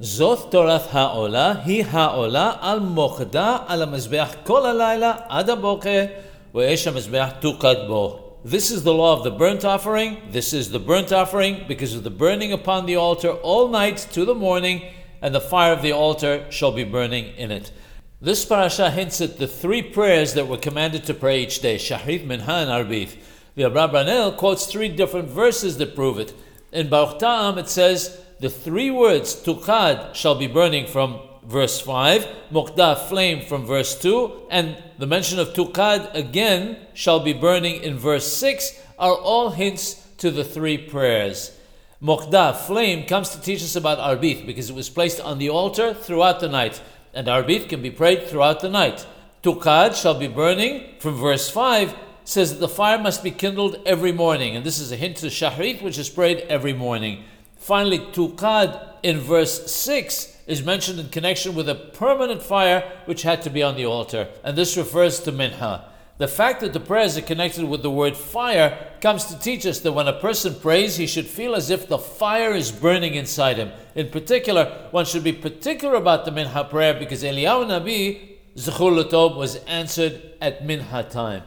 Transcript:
זאת תורת העולה, היא העולה על מוקדה על המזבח כל הלילה עד הבוקר, ואש המזבח תוקד בו. This is the law of the burnt offering. This is the burnt offering because of the burning upon the altar all night to the morning, and the fire of the altar shall be burning in it. This parasha hints at the three prayers that were commanded to pray each day Shahrit, Minha, and The Abarbanel quotes three different verses that prove it. In Baruch Ta'am, it says, the three words tukad shall be burning from verse 5, mukdah flame from verse 2, and the mention of tukad again shall be burning in verse 6 are all hints to the three prayers. Mukdah, flame, comes to teach us about arbith because it was placed on the altar throughout the night, and arbith can be prayed throughout the night. Tukad shall be burning from verse 5 says that the fire must be kindled every morning, and this is a hint to shahrit, which is prayed every morning. Finally, Tukad in verse 6 is mentioned in connection with a permanent fire which had to be on the altar, and this refers to Minha. The fact that the prayers are connected with the word fire comes to teach us that when a person prays, he should feel as if the fire is burning inside him. In particular, one should be particular about the Minha prayer because Eliyahu Nabi, Zechur was answered at Minha time.